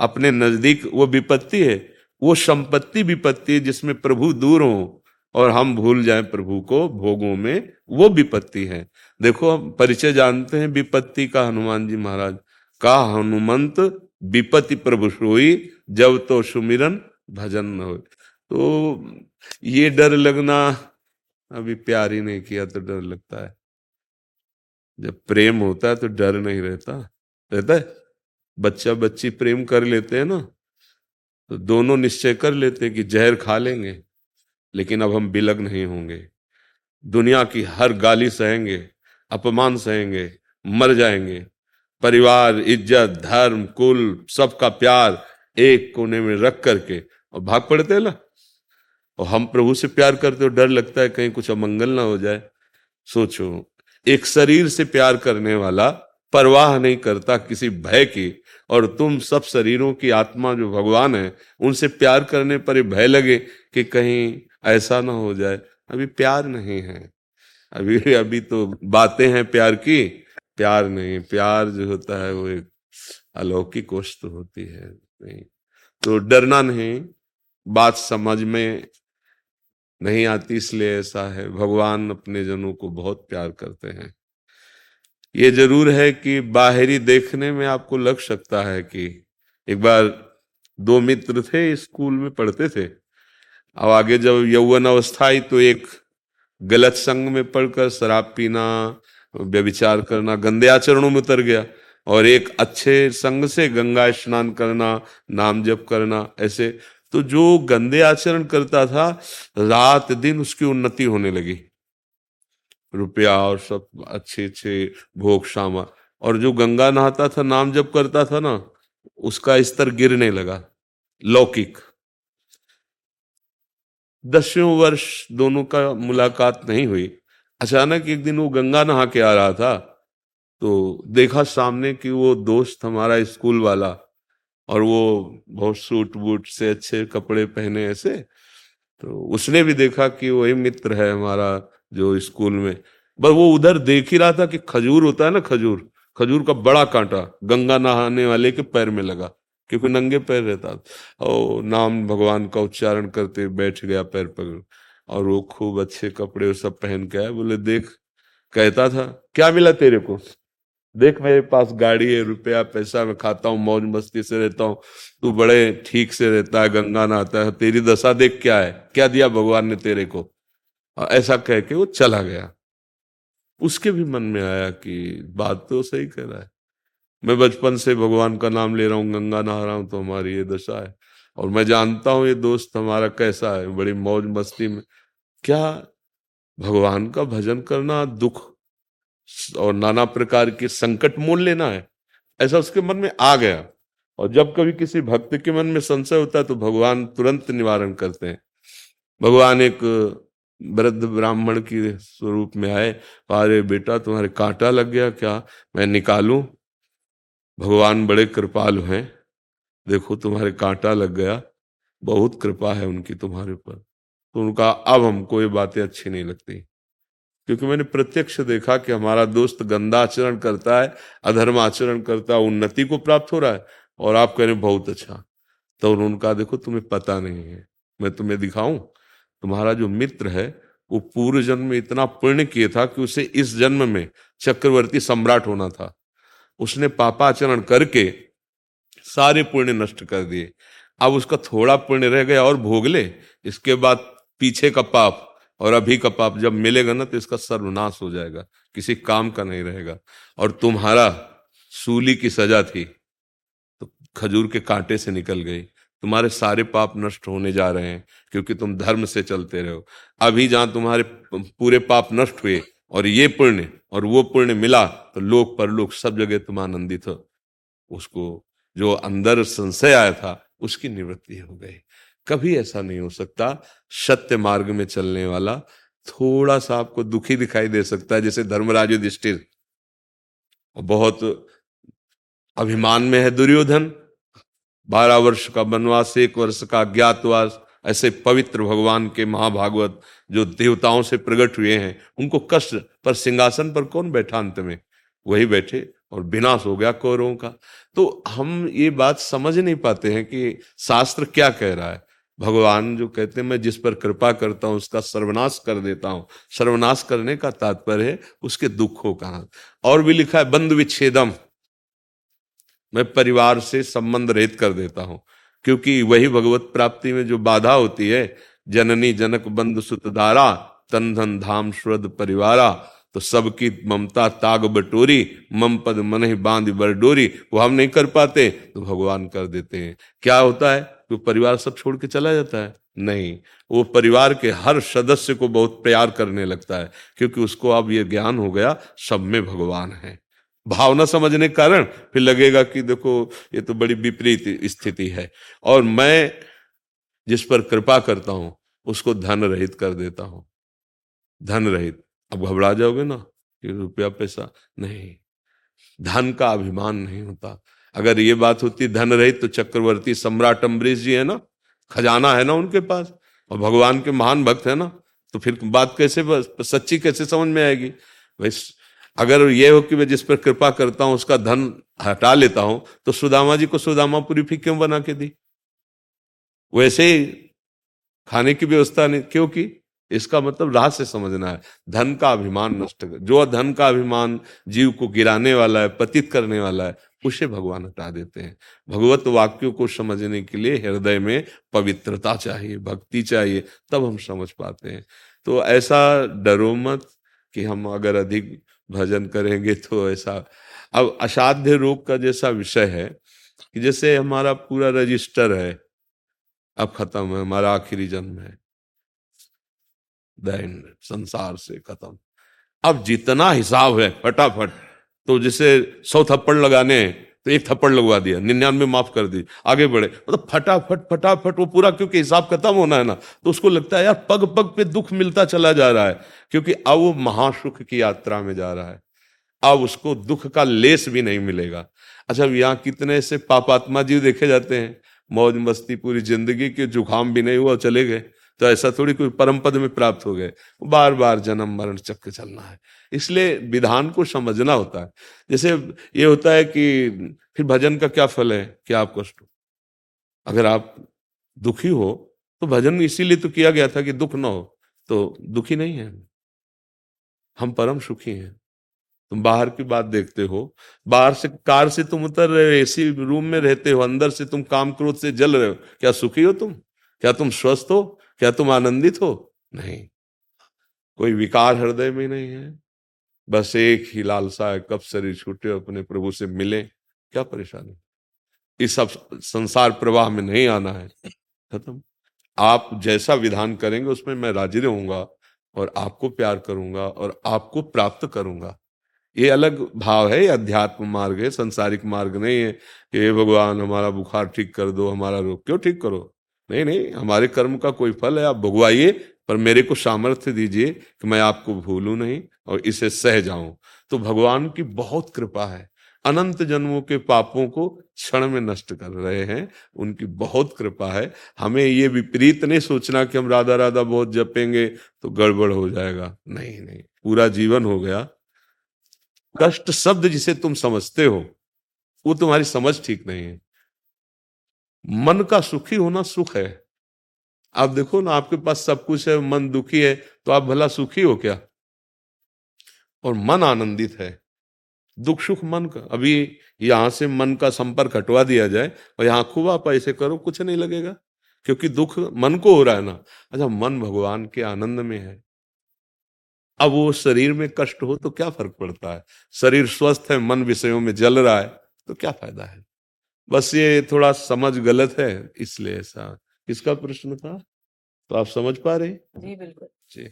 अपने नज़दीक वो विपत्ति है। वो संपत्ति विपत्ति जिसमें प्रभु दूर हो और हम भूल जाएँ प्रभु को, भोगों में वो विपत्ति है। देखो, हम परिचय जानते हैं विपत्ति का, हनुमान जी महाराज का, हनुमंत विपत्ति प्रभु सोई, जब तो सुमिरन भजन न हो तो ये डर लगना अभी प्यार ही नहीं किया तो डर लगता है। जब प्रेम होता है तो डर नहीं रहता। रहता है? बच्चा बच्ची प्रेम कर लेते हैं ना तो दोनों निश्चय कर लेते हैं कि जहर खा लेंगे, लेकिन अब हम बिलग नहीं होंगे। दुनिया की हर गाली सहेंगे, अपमान सहेंगे, मर जाएँगे। परिवार, इज़्ज़त, धर्म, कुल, सबका प्यार एक कोने में रख करके। और भाग पड़ते ना? और हम प्रभु से प्यार करते हो डर लगता है कहीं कुछ अमंगल ना हो जाए। सोचो, एक शरीर से प्यार करने वाला परवाह नहीं करता किसी भय की, और तुम सब शरीरों की आत्मा जो भगवान है, उनसे प्यार करने पर भय लगे कि कहीं ऐसा ना हो जाए। अभी प्यार नहीं है। अभी अभी तो बातें हैं प्यार की। प्यार नहीं, प्यार जो होता है वो एक अलौकिक वस्तु होती है। नहीं तो डरना नहीं। बात समझ में नहीं आती इसलिए ऐसा है। भगवान अपने जनों को बहुत प्यार करते हैं। ये ज़रूर है कि बाहरी देखने में आपको लग सकता है कि एक बार दो मित्र थे, स्कूल में पढ़ते थे। अब आगे जब यौवन अवस्था आई तो एक गलत संग में पढ़कर शराब पीना व्यविचार करना, गंदे आचरणों में उतर गया और एक अच्छे संग से गंगा स्नान करना, नाम जप करना, ऐसे तो जो गंदे आचरण करता था, रात दिन उसकी उन्नति होने लगी। रुपया और सब अच्छे अच्छे भोग शामा और जो गंगा नहाता था, नाम जब करता था ना, उसका स्तर गिरने लगा, लौकिक। दसवें वर्ष दोनों का मुलाकात नहीं हुई। अचानक एक दिन वो गंगा नहा के आ रहा था तो देखा सामने कि वो दोस्त हमारा स्कूल वाला और वो बहुत सूट बूट से अच्छे कपड़े पहने ऐसे तो उसने भी देखा कि वही मित्र है हमारा जो स्कूल में। बस वो उधर देख ही रहा था कि खजूर होता है ना, खजूर खजूर का बड़ा कांटा, गंगा नहाने वाले के पैर में लगा, क्योंकि नंगे पैर रहता और नाम भगवान का उच्चारण करते बैठ गया पैर पकड़, और वो खूब अच्छे कपड़े सब पहन के आए बोले, देख, कहता था, क्या मिला तेरे को? देख मेरे पास गाड़ी है, रुपया, पैसा मैं खाता हूँ, मौज मस्ती से रहता हूँ। तू बड़े ठीक से रहता है, गंगा नहाता है, तेरी दशा देख क्या है? क्या दिया भगवान ने तेरे को? और ऐसा कह के वो चला गया। उसके भी मन में आया कि बात तो सही कह रहा है। मैं बचपन से भगवान का नाम ले रहा हूँ, गंगा नहा रहा हूँ तो हमारी ये दशा है। और मैं जानता हूँ ये दोस्त हमारा कैसा है, बड़ी मौज मस्ती में। क्या भगवान का भजन करना दुख और नाना प्रकार के संकट मोल लेना है। ऐसा उसके मन में आ गया। और जब कभी किसी भक्त के मन में संशय होता है तो भगवान तुरंत निवारण करते हैं। भगवान एक वृद्ध ब्राह्मण की स्वरूप में आए। अरे बेटा, तुम्हारे कांटा लग गया क्या? मैं निकालूं? भगवान बड़े कृपालु हैं। देखो, तुम्हारे कांटा लग गया। बहुत कृपा है उनकी तुम्हारे ऊपर। तो उनका अब हमको ये बातें अच्छी नहीं लगती। क्योंकि मैंने प्रत्यक्ष देखा कि हमारा दोस्त गंदा आचरण करता है अधर्म आचरण करता है, उन्नति को प्राप्त हो रहा है, और आप कह रहे बहुत अच्छा। तो उनका देखो, तुम्हें पता नहीं है, मैं तुम्हें दिखाऊँ, तुम्हारा जो मित्र है, वो पूर्व जन्म में इतना पुण्य किए था कि उसे इस जन्म में चक्रवर्ती सम्राट होना था। उसने पापाचरण करके सारे पुण्य नष्ट कर दिए। अब उसका थोड़ा पुण्य रह गया और भोग ले, इसके बाद पीछे का पाप और अभी का पाप जब मिलेगा ना तो इसका सर्वनाश हो जाएगा, किसी काम का नहीं रहेगा। और तुम्हारा सूली की सजा थी तो खजूर के कांटे से निकल गई। तुम्हारे सारे पाप नष्ट होने जा रहे हैं, क्योंकि तुम धर्म से चलते रहो अभी जहाँ तुम्हारे पूरे पाप नष्ट हुए, और ये पुण्य, और वो पुण्य मिला तो लोक पर लोक सब जगह तुम आनंदित हो। उसको, जो अंदर संशय आया था, उसकी निवृत्ति हो गई। कभी ऐसा नहीं हो सकता सत्य मार्ग में चलने वाला थोड़ा सा आपको दुखी दिखाई दे सकता है, जैसे धर्मराज युधिष्ठिर। बहुत अभिमान में है दुर्योधन। बारह वर्ष का वनवास, एक वर्ष का ज्ञातवास ऐसे पवित्र भगवान के महाभागवत जो देवताओं से प्रकट हुए हैं, उनको कष्ट, पर सिंहासन पर कौन बैठा अंत में? वही बैठे और विनाश हो गया कौरवों का। तो हम ये बात समझ नहीं पाते हैं कि शास्त्र क्या कह रहा है। भगवान जो कहते हैं, मैं जिस पर कृपा करता हूँ, उसका सर्वनाश कर देता हूँ। सर्वनाश करने का तात्पर्य है, उसके दुखों का। और भी लिखा है, बंद विच्छेदम। मैं परिवार से संबंध रहित कर देता हूँ, क्योंकि वही भगवत प्राप्ति में जो बाधा होती है, जननी जनक बंद सुतधारा तन धन धाम श्रद्ध परिवारा तो सबकी ममता ताग बटोरी, मम पद मन बाँध बरडोरी वो हम नहीं कर पाते तो भगवान कर देते हैं। क्या होता है? तो परिवार सब छोड़ के चला जाता है? नहीं। वो परिवार के हर सदस्य को बहुत प्यार करने लगता है, क्योंकि उसको अब ये ज्ञान हो गया, सब में भगवान है। भावना समझने के कारण फिर लगेगा कि देखो, ये तो बड़ी विपरीत स्थिति है। और मैं जिस पर कृपा करता हूँ, उसको धन रहित कर देता हूँ। धन रहित। अब घबरा जाओगे ना कि रुपया, पैसा? नहीं। धन का अभिमान नहीं होता। अगर ये बात होती धन रहित तो चक्रवर्ती सम्राट अम्बरीश जी है ना? खजाना है ना उनके पास? और भगवान के महान भक्त है ना? तो फिर बात कैसे सच्ची कैसे समझ में आएगी? भाई अगर ये हो कि मैं जिस पर कृपा करता हूँ, उसका धन हटा लेता हूँ तो सुदामा जी को सुदामापुरी फिर क्यों बना के दी? वैसे ही खाने की व्यवस्था नहीं, क्योंकि इसका मतलब राह से समझना है। धन का अभिमान नष्ट कर, जो धन का अभिमान जीव को गिराने वाला है, पतित करने वाला है उसे भगवान हटा देते हैं। भगवत वाक्यों को समझने के लिए हृदय में पवित्रता चाहिए, भक्ति चाहिए, तब हम समझ पाते हैं। तो ऐसा डरो मत कि हम अगर अधिक भजन करेंगे तो ऐसा अब असाध्य रोग का जैसा विषय है कि जैसे हमारा पूरा रजिस्टर है, अब खत्म है, हमारा आखिरी जन्म है। दैन संसार से खत्म। अब जितना हिसाब है, फटाफट। तो जैसे सौ थप्पड़ लगाने तो एक थप्पड़ लगवा दिया, निन्यानवे माफ़ कर दी आगे बढ़े। मतलब फटाफट फटाफट वो पूरा क्योंकि हिसाब खत्म होना है ना तो उसको लगता है यार पग पग पे दुख मिलता चला जा रहा है, क्योंकि अब वो महासुख की यात्रा में जा रहा है। अब उसको दुख का लेस भी नहीं मिलेगा। अच्छा यहाँ कितने ऐसे पापात्मा जीव देखे जाते हैं मौज मस्ती पूरी ज़िंदगी के जुकाम भी नहीं हुआ, चले गए। तो ऐसा थोड़ी कोई परम पद में प्राप्त हो गए। बार बार जन्म, मरण चक्र चलना है। इसलिए विधान को समझना होता है। जैसे ये होता है कि फिर भजन का क्या फल है? क्या आप कष्ट अगर आप दुखी हो तो भजन इसीलिए तो किया गया था कि दुख ना हो तो दुखी नहीं है। हम परम सुखी हैं। तुम बाहर की बात देखते हो, बाहर से, कार से तुम उतर रहे हो, एसी रूम में रहते हो, अंदर से तुम काम क्रोध से जल रहे हो। क्या सुखी हो तुम? क्या तुम स्वस्थ हो? क्या तुम आनंदित हो? नहीं। कोई विकार हृदय में नहीं है। बस एक ही लालसा है, कब शरीर छूटे अपने प्रभु से मिले, क्या परेशानी? इस सब संसार प्रवाह में नहीं आना है। खत्म। आप जैसा विधान करेंगे, उसमें मैं राज़ी रहूँगा और आपको प्यार करूँगा और आपको प्राप्त करूँगा। ये अलग भाव है, ये अध्यात्म मार्ग है, संसारिक मार्ग नहीं है कि भगवान, हमारा बुखार ठीक कर दो, हमारा रोग क्यों ठीक करो? नहीं नहीं, हमारे कर्म का कोई फल है, आप भगवाइए, पर मेरे को सामर्थ्य दीजिए कि मैं आपको भूलू नहीं और इसे सह जाऊँ। तो भगवान की बहुत कृपा है। अनंत जन्मों के पापों को क्षण में नष्ट कर रहे हैं। उनकी बहुत कृपा है। हमें ये विपरीत नहीं सोचना कि हम राधा राधा बहुत जपेंगे तो गड़बड़ हो जाएगा। नहीं नहीं, पूरा जीवन हो गया। कष्ट शब्द जिसे तुम समझते हो, वो तुम्हारी समझ ठीक नहीं है। मन का सुखी होना सुख है। आप देखो ना, आपके पास सब कुछ है, मन दुखी है तो आप भला सुखी हो क्या? और मन आनंदित है। दुख सुख मन का, अभी यहाँ से मन का संपर्क हटवा दिया जाए और यहाँ खूब आप ऐसे करो, कुछ नहीं लगेगा, क्योंकि दुख मन को हो रहा है ना। अच्छा मन भगवान के आनंद में है। अब वो शरीर में कष्ट हो तो क्या फ़र्क पड़ता है? शरीर स्वस्थ है, मन विषयों में जल रहा है तो क्या फ़ायदा है? बस ये थोड़ा समझ गलत है इसलिए ऐसा। किसका प्रश्न था? तो आप समझ पा रहे जी बिल्कुल। जी।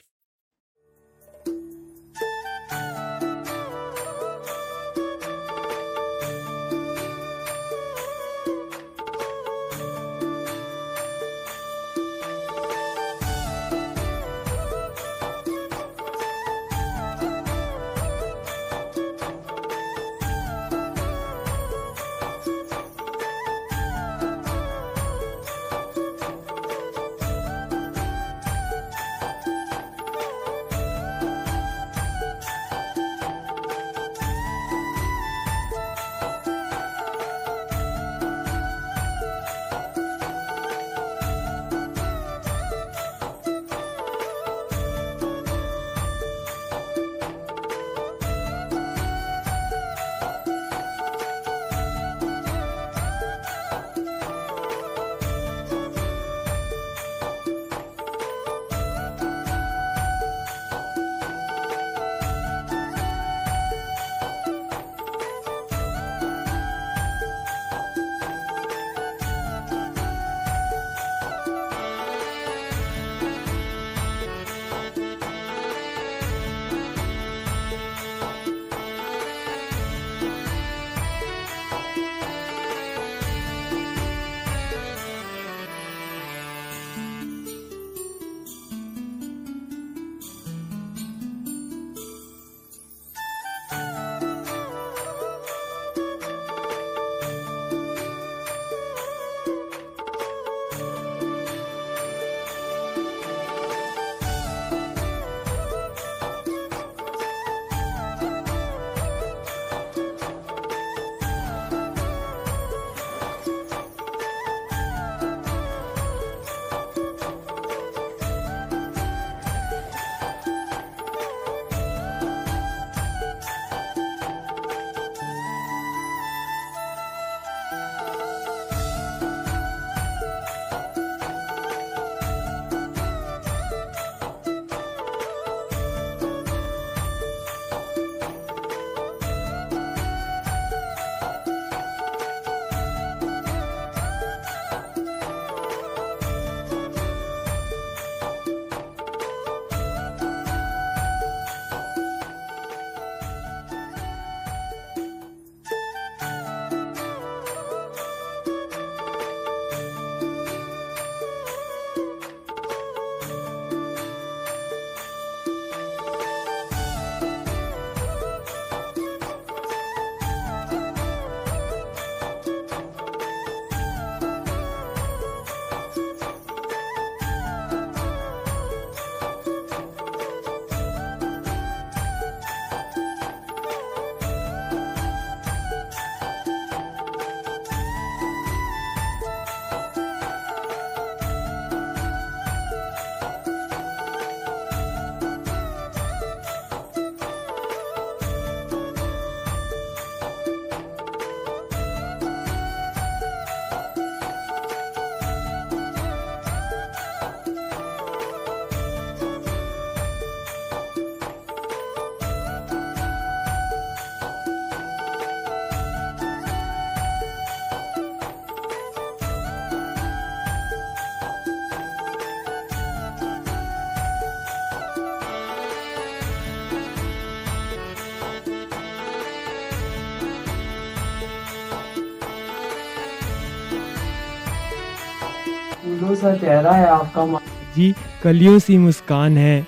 सा चेहरा है आपका जी, कलियों सी मुस्कान है।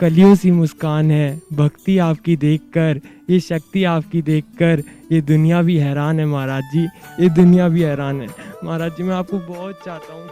कलियों सी मुस्कान है। भक्ति आपकी देखकर, ये शक्ति आपकी देखकर, ये दुनिया भी हैरान है महाराज जी, ये दुनिया भी हैरान है। महाराज जी, मैं आपको बहुत चाहता हूँ।